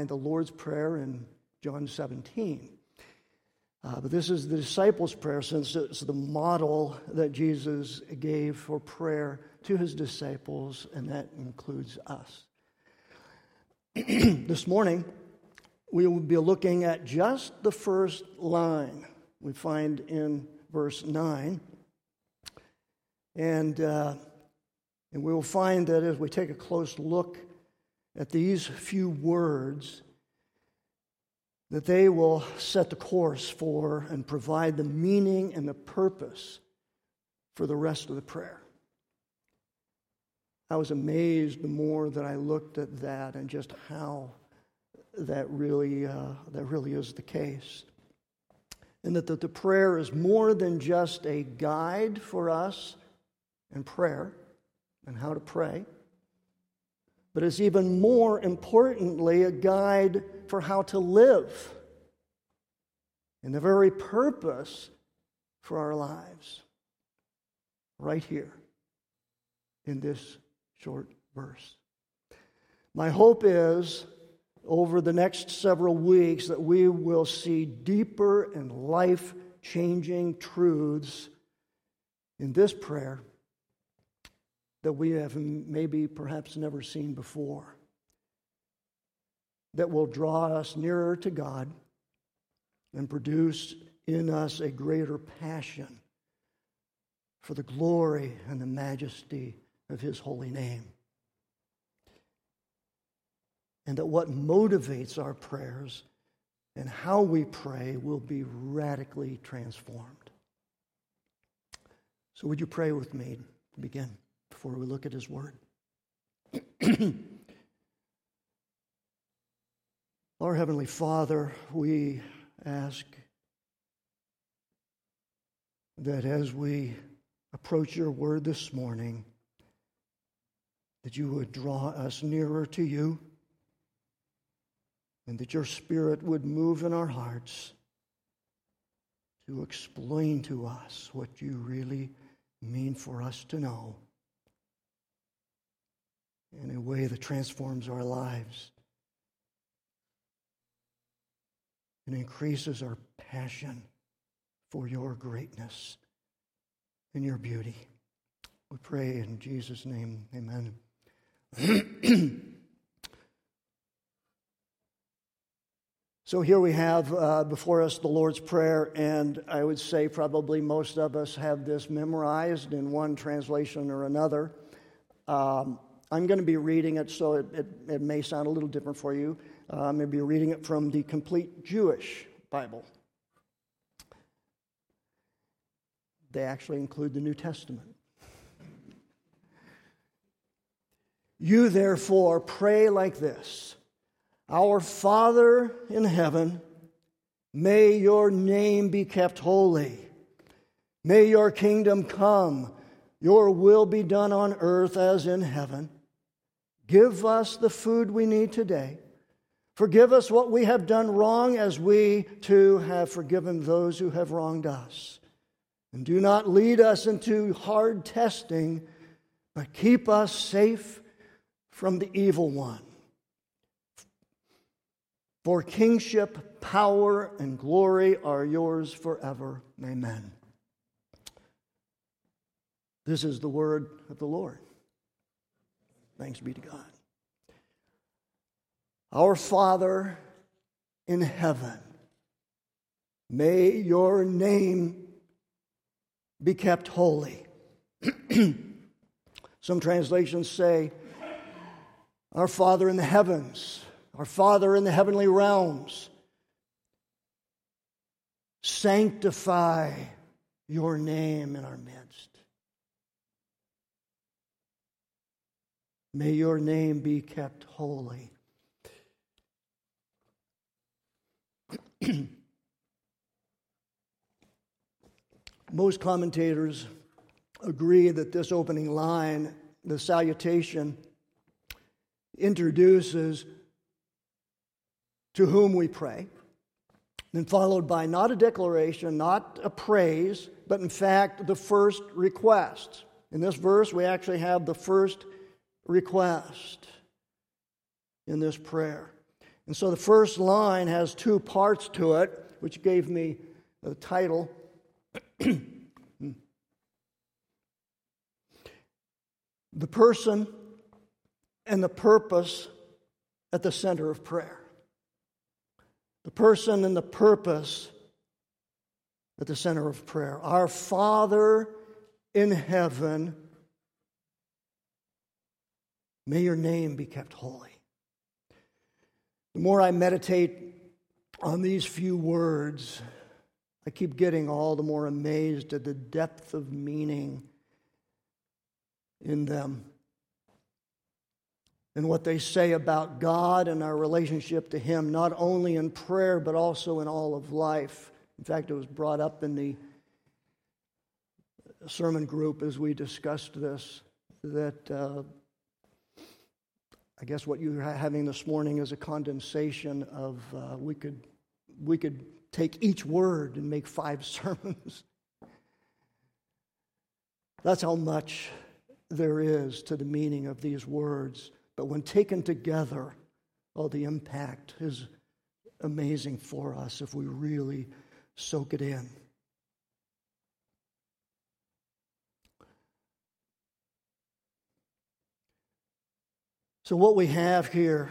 find the Lord's Prayer in John 17. Uh, but this is the disciples' prayer since it's the model that Jesus gave for prayer to his disciples, and that includes us. this morning, we will be looking at just the first line we find in verse 9. And, uh, and we will find that as we take a close look at these few words, that they will set the course for and provide the meaning and the purpose for the rest of the prayer. I was amazed the more that I looked at that and just how that really, uh, that really is the case. And that the, the prayer is more than just a guide for us in prayer and how to pray, but is even more importantly a guide for how to live and the very purpose for our lives. Right here in this short verse. My hope is over the next several weeks that we will see deeper and life changing truths in this prayer that we have maybe perhaps never seen before that will draw us nearer to God and produce in us a greater passion for the glory and the majesty of His holy name. And that what motivates our prayers and how we pray will be radically transformed. So, would you pray with me to begin before we look at His Word? Our Heavenly Father, we ask that as we approach your word this morning, that you would draw us nearer to you and that your spirit would move in our hearts to explain to us what you really mean for us to know in a way that transforms our lives. and increases our passion for your greatness and your beauty. We pray in Jesus' name, amen. so here we have uh, before us the Lord's Prayer, and I would say probably most of us have this memorized in one translation or another. Um, I'm going to be reading it, so it, it, it may sound a little different for you. Uh, I'm going to be reading it from the Complete Jewish Bible. They actually include the New Testament. You therefore pray like this Our Father in heaven, may your name be kept holy. May your kingdom come, your will be done on earth as in heaven. Give us the food we need today Forgive us what we have done wrong as we too have forgiven those who have wronged us. And do not lead us into hard testing, but keep us safe from the evil one. For kingship, power, and glory are yours forever. Amen. This is the word of the Lord. Thanks be to God. Our Father in heaven, may your name be kept holy. Some translations say, Our Father in the heavens, our Father in the heavenly realms, sanctify your name in our midst. May your name be kept holy. Most commentators agree that this opening line, the salutation, introduces to whom we pray, then followed by not a declaration, not a praise, but in fact the first request. In this verse, we actually have the first request in this prayer. And so the first line has two parts to it, which gave me the title. the person and the purpose at the center of prayer. The person and the purpose at the center of prayer. Our Father in heaven, may your name be kept holy. The more I meditate on these few words, I keep getting all the more amazed at the depth of meaning in them and what they say about God and our relationship to Him, not only in prayer, but also in all of life. In fact, it was brought up in the sermon group as we discussed this that uh, I guess what you're having this morning is a condensation of uh, we could we could take each word and make five sermons. That's how much there is to the meaning of these words. But when taken together, oh, the impact is amazing for us if we really soak it in. So, what we have here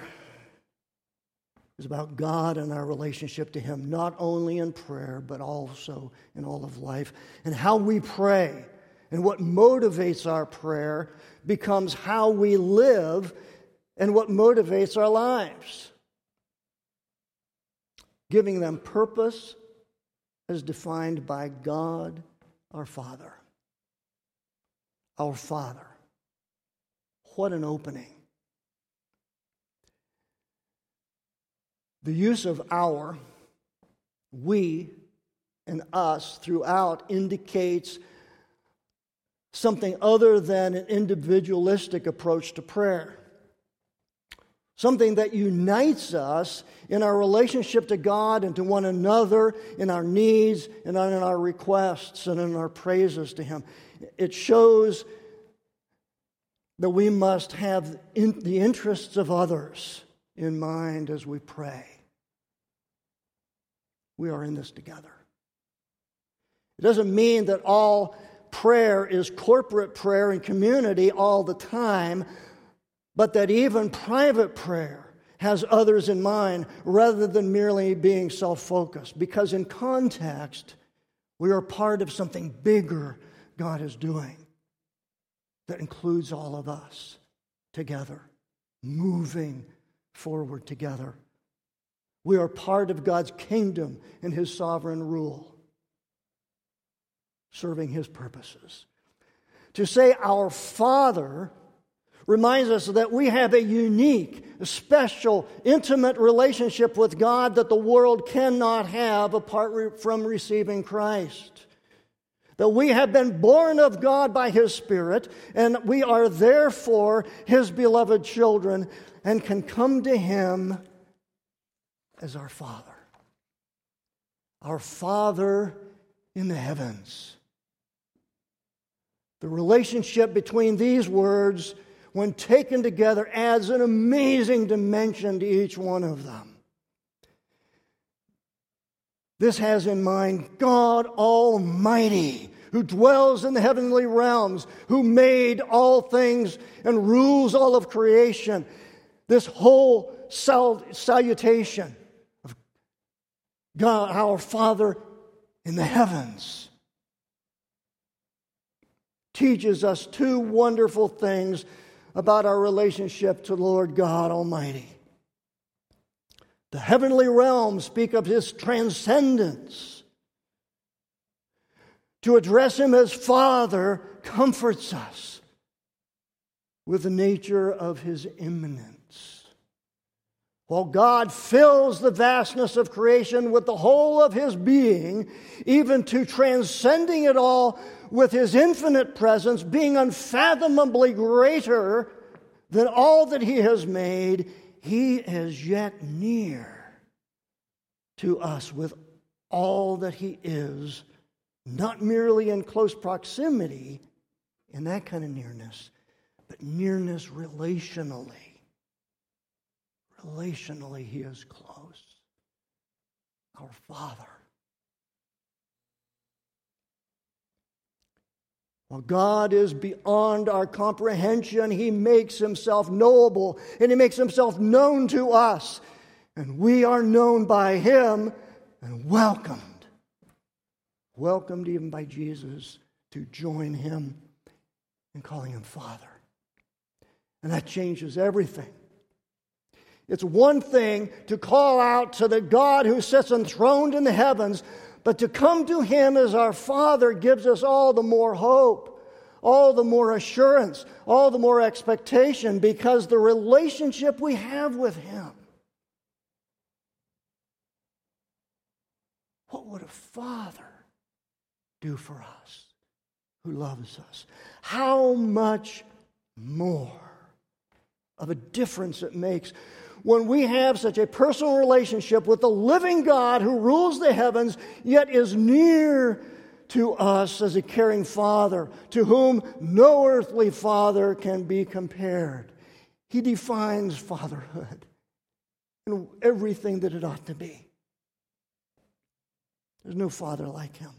is about God and our relationship to Him, not only in prayer, but also in all of life. And how we pray and what motivates our prayer becomes how we live and what motivates our lives. Giving them purpose as defined by God our Father. Our Father. What an opening. The use of our, we, and us throughout indicates something other than an individualistic approach to prayer. Something that unites us in our relationship to God and to one another, in our needs and in our requests and in our praises to Him. It shows that we must have in the interests of others in mind as we pray. We are in this together. It doesn't mean that all prayer is corporate prayer and community all the time, but that even private prayer has others in mind rather than merely being self focused. Because in context, we are part of something bigger God is doing that includes all of us together, moving forward together. We are part of God's kingdom and His sovereign rule, serving His purposes. To say our Father reminds us that we have a unique, special, intimate relationship with God that the world cannot have apart from receiving Christ. That we have been born of God by His Spirit, and we are therefore His beloved children and can come to Him as our Father. Our Father in the heavens. The relationship between these words, when taken together, adds an amazing dimension to each one of them. This has in mind God Almighty, who dwells in the heavenly realms, who made all things and rules all of creation, this whole salutation of God, our Father in the heavens, teaches us two wonderful things about our relationship to Lord God Almighty. The heavenly realms speak of his transcendence. To address him as Father comforts us with the nature of his immanence. While God fills the vastness of creation with the whole of his being, even to transcending it all with his infinite presence, being unfathomably greater than all that he has made, he is yet near to us with all that he is, not merely in close proximity, in that kind of nearness, but nearness relationally Relationally, He is close. Our Father. While God is beyond our comprehension, He makes Himself knowable and He makes Himself known to us. And we are known by Him and welcomed. Welcomed even by Jesus to join Him in calling Him Father. And that changes everything. It's one thing to call out to the God who sits enthroned in the heavens, but to come to Him as our Father gives us all the more hope, all the more assurance, all the more expectation because the relationship we have with Him. What would a Father do for us who loves us? How much more of a difference it makes when we have such a personal relationship with the living God who rules the heavens, yet is near to us as a caring father, to whom no earthly father can be compared. He defines fatherhood and everything that it ought to be. There's no father like him.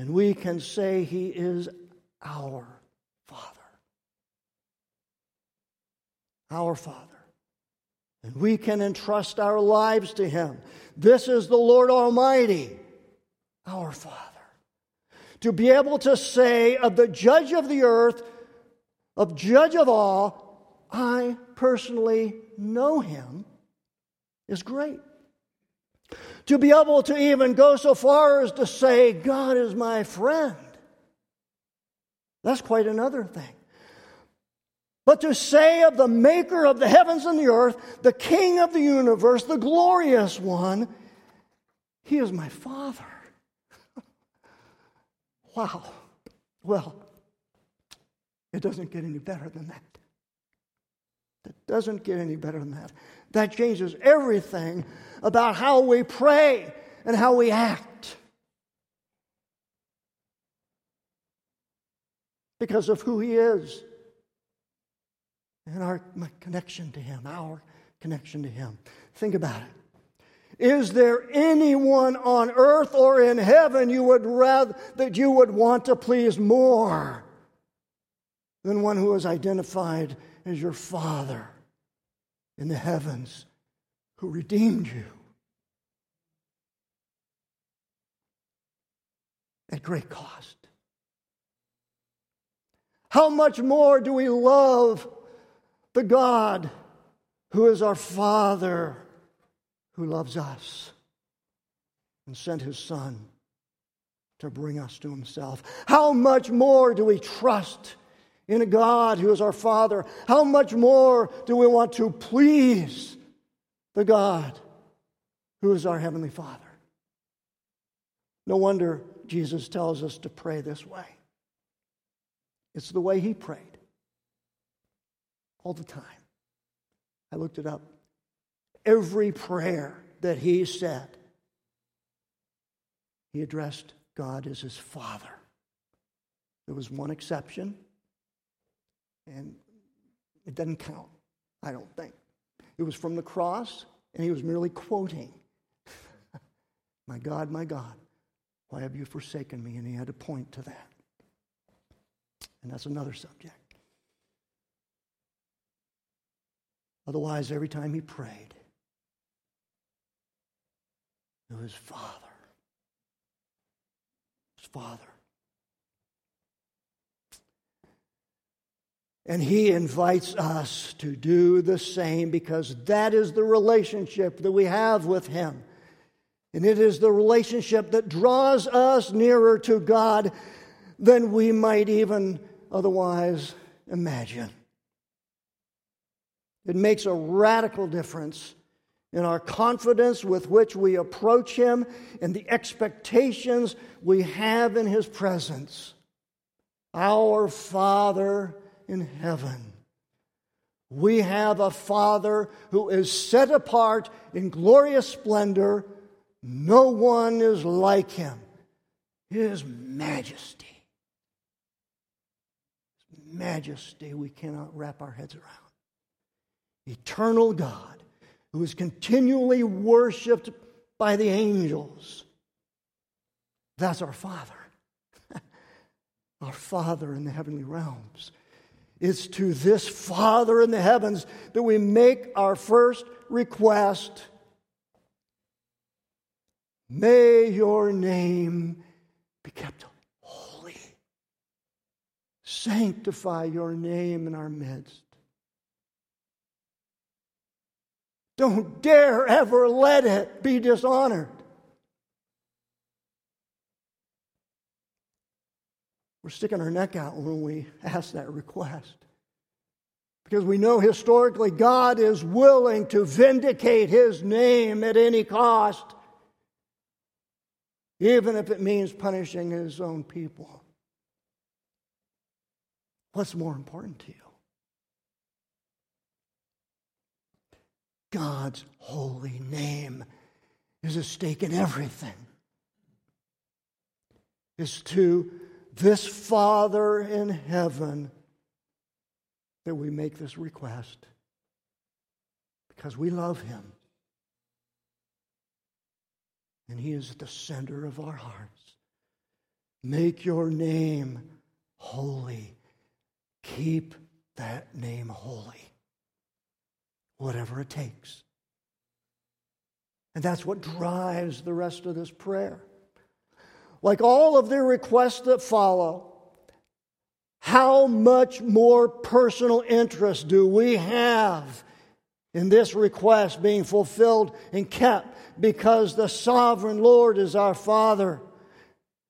And we can say he is our Father our Father. And we can entrust our lives to Him. This is the Lord Almighty, our Father. To be able to say of the judge of the earth, of judge of all, I personally know Him is great. To be able to even go so far as to say, God is my friend, that's quite another thing. But to say of the maker of the heavens and the earth, the king of the universe, the glorious one, he is my father. wow. Well, it doesn't get any better than that. It doesn't get any better than that. That changes everything about how we pray and how we act. Because of who he is and our connection to Him, our connection to Him. Think about it. Is there anyone on earth or in heaven you would rather that you would want to please more than one who is identified as your Father in the heavens who redeemed you at great cost? How much more do we love the God who is our Father, who loves us and sent his Son to bring us to himself. How much more do we trust in a God who is our Father? How much more do we want to please the God who is our Heavenly Father? No wonder Jesus tells us to pray this way. It's the way he prayed all the time. I looked it up. Every prayer that he said, he addressed God as his father. There was one exception, and it doesn't count, I don't think. It was from the cross, and he was merely quoting, My God, my God, why have you forsaken me? And he had to point to that. And that's another subject. Otherwise, every time he prayed, it was Father. His Father. And he invites us to do the same because that is the relationship that we have with him. And it is the relationship that draws us nearer to God than we might even otherwise imagine. It makes a radical difference in our confidence with which we approach Him and the expectations we have in His presence. Our Father in heaven. We have a Father who is set apart in glorious splendor. No one is like Him. His majesty. His majesty we cannot wrap our heads around. eternal God, who is continually worshiped by the angels. That's our Father. our Father in the heavenly realms. It's to this Father in the heavens that we make our first request. May your name be kept holy. Sanctify your name in our midst. Don't dare ever let it be dishonored. We're sticking our neck out when we ask that request. Because we know historically God is willing to vindicate his name at any cost, even if it means punishing his own people. What's more important to you? God's holy name is a stake in everything. Is to this Father in heaven that we make this request because we love him. And he is at the center of our hearts. Make your name holy. Keep that name holy, whatever it takes. And that's what drives the rest of this prayer like all of the requests that follow, how much more personal interest do we have in this request being fulfilled and kept because the sovereign Lord is our Father?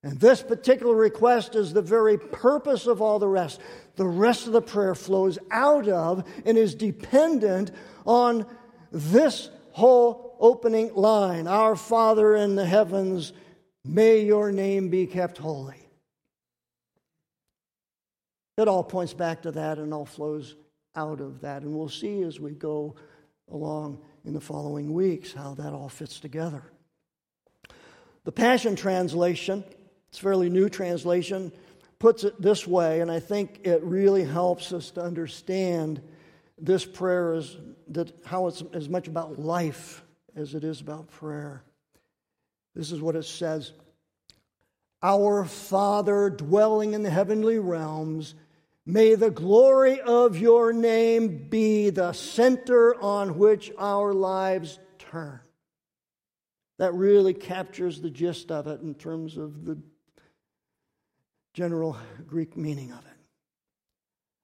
And this particular request is the very purpose of all the rest. The rest of the prayer flows out of and is dependent on this whole opening line Our Father in the heavens May your name be kept holy. It all points back to that and all flows out of that. And we'll see as we go along in the following weeks how that all fits together. The Passion Translation, it's a fairly new translation, puts it this way, and I think it really helps us to understand this prayer is that how it's as much about life as it is about prayer. This is what it says Our Father dwelling in the heavenly realms, may the glory of your name be the center on which our lives turn. That really captures the gist of it in terms of the general Greek meaning of it.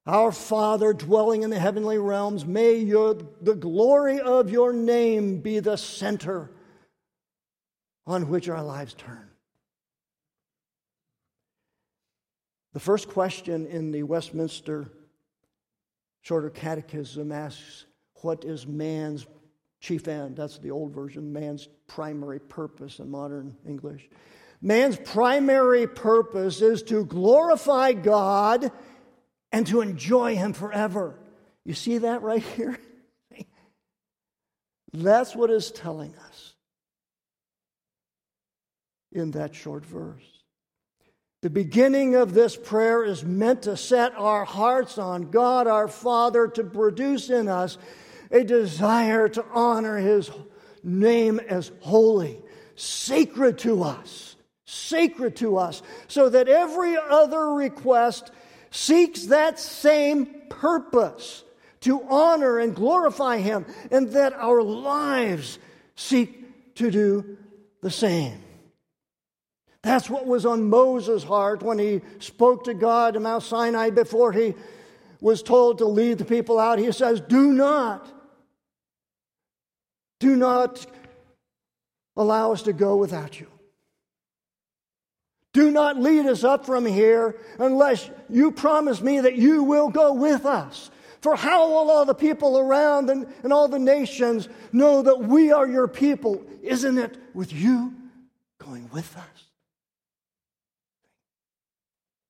Our Father dwelling in the heavenly realms, may your, the glory of your name be the center on which our lives turn. The first question in the Westminster Shorter Catechism asks, What is man's chief end? That's the old version, man's primary purpose in modern English. Man's primary purpose is to glorify God and to enjoy Him forever. You see that right here? That's what it's telling us in that short verse. The beginning of this prayer is meant to set our hearts on God our Father to produce in us a desire to honor His name as holy, sacred to us, sacred to us, so that every other request seeks that same purpose to honor and glorify Him, and that our lives seek to do the same. That's what was on Moses' heart when he spoke to God in Mount Sinai before he was told to lead the people out. He says, Do not, do not allow us to go without you. Do not lead us up from here unless you promise me that you will go with us. For how will all the people around and, and all the nations know that we are your people? Isn't it with you going with us?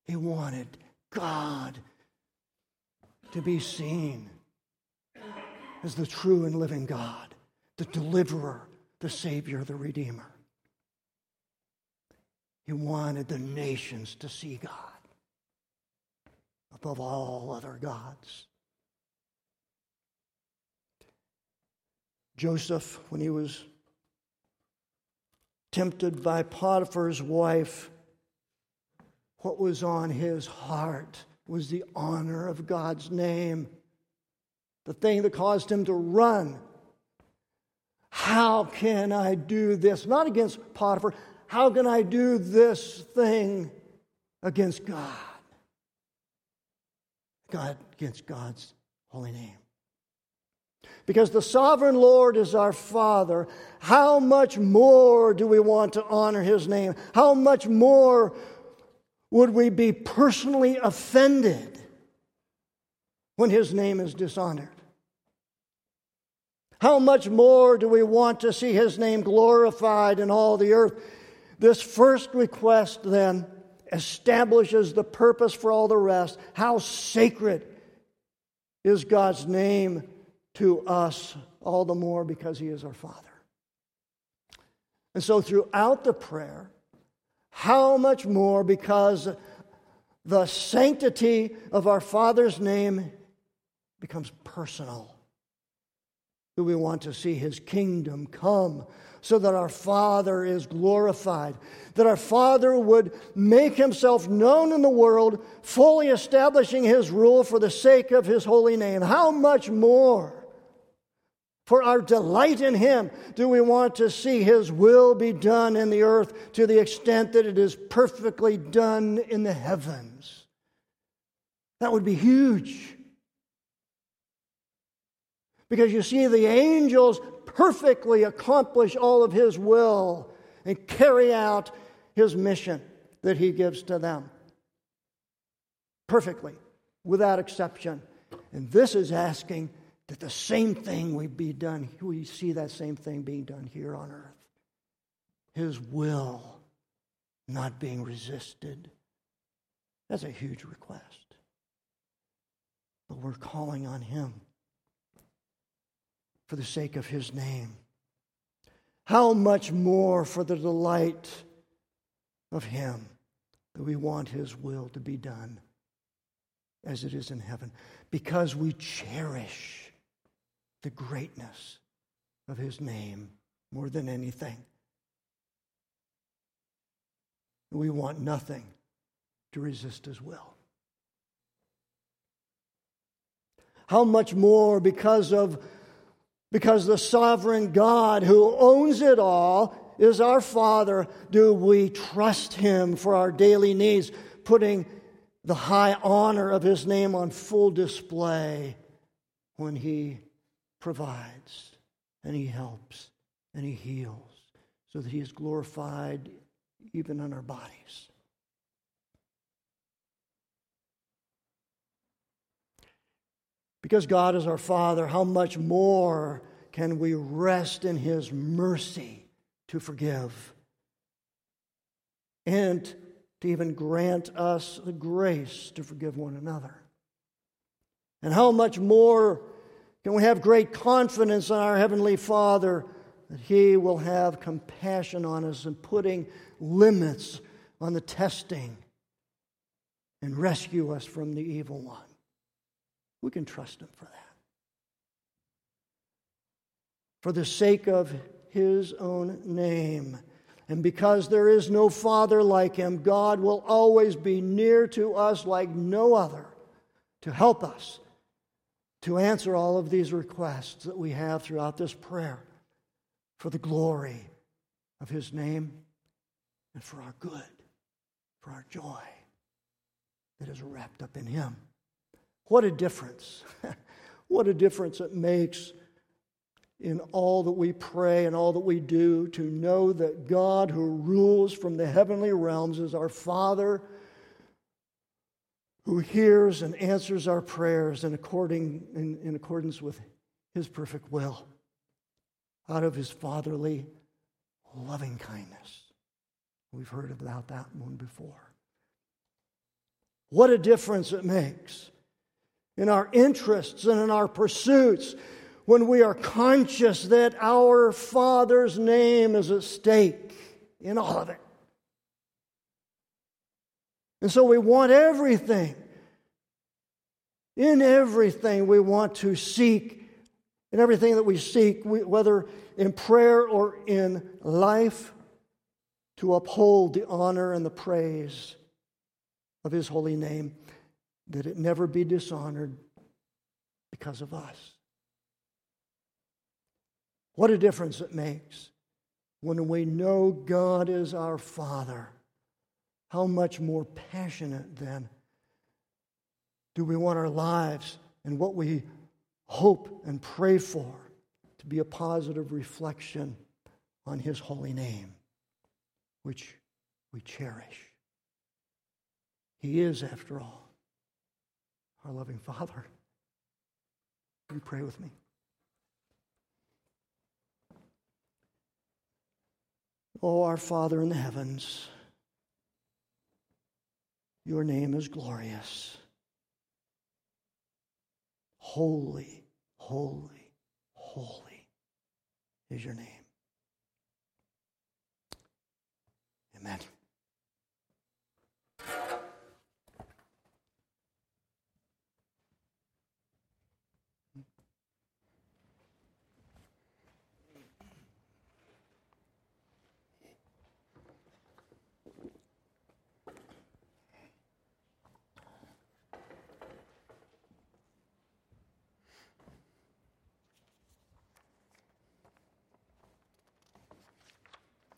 He wanted God to be seen as the true and living God, the deliverer, the Savior, the Redeemer. He wanted the nations to see God above all other gods. Joseph, when he was tempted by Potiphar's wife, what was on his heart was the honor of God's name, the thing that caused him to run. How can I do this? Not against Potiphar. How can I do this thing against God? God against God's holy name. Because the sovereign Lord is our Father, how much more do we want to honor His name? How much more would we be personally offended when His name is dishonored? How much more do we want to see His name glorified in all the earth? This first request then establishes the purpose for all the rest. How sacred is God's name to us, all the more because He is our Father. And so, throughout the prayer, how much more because the sanctity of our Father's name becomes personal. Do we want to see His kingdom come so that our Father is glorified? That our Father would make Himself known in the world, fully establishing His rule for the sake of His holy name. How much more? For our delight in Him, do we want to see His will be done in the earth to the extent that it is perfectly done in the heavens? That would be huge. Because you see, the angels perfectly accomplish all of His will and carry out His mission that He gives to them. Perfectly, without exception. And this is asking that the same thing we be done, we see that same thing being done here on earth. His will not being resisted. That's a huge request. But we're calling on Him for the sake of His name. How much more for the delight of Him that we want His will to be done as it is in heaven because we cherish the greatness of his name more than anything. We want nothing to resist his will. How much more because of because the sovereign God who owns it all is our Father, do we trust him for our daily needs, putting the high honor of his name on full display when he provides and He helps and He heals so that He is glorified even in our bodies. Because God is our Father, how much more can we rest in His mercy to forgive and to even grant us the grace to forgive one another? And how much more can we have great confidence in our Heavenly Father that He will have compassion on us and putting limits on the testing and rescue us from the evil one? We can trust Him for that. For the sake of His own name. And because there is no Father like Him, God will always be near to us like no other to help us to answer all of these requests that we have throughout this prayer for the glory of His name and for our good, for our joy that is wrapped up in Him. What a difference! what a difference it makes in all that we pray and all that we do to know that God, who rules from the heavenly realms, is our Father who hears and answers our prayers in, according, in, in accordance with his perfect will, out of his fatherly loving kindness. We've heard about that one before. What a difference it makes in our interests and in our pursuits when we are conscious that our Father's name is at stake in all of it. And so we want everything. In everything, we want to seek in everything that we seek, whether in prayer or in life, to uphold the honor and the praise of His holy name, that it never be dishonored because of us. What a difference it makes when we know God is our Father. How much more passionate then do we want our lives and what we hope and pray for to be a positive reflection on His holy name, which we cherish. He is, after all, our loving Father. You pray with me? Oh, our Father in the heavens, your name is glorious. Holy, holy, holy is your name. Amen.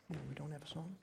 We don't have a song?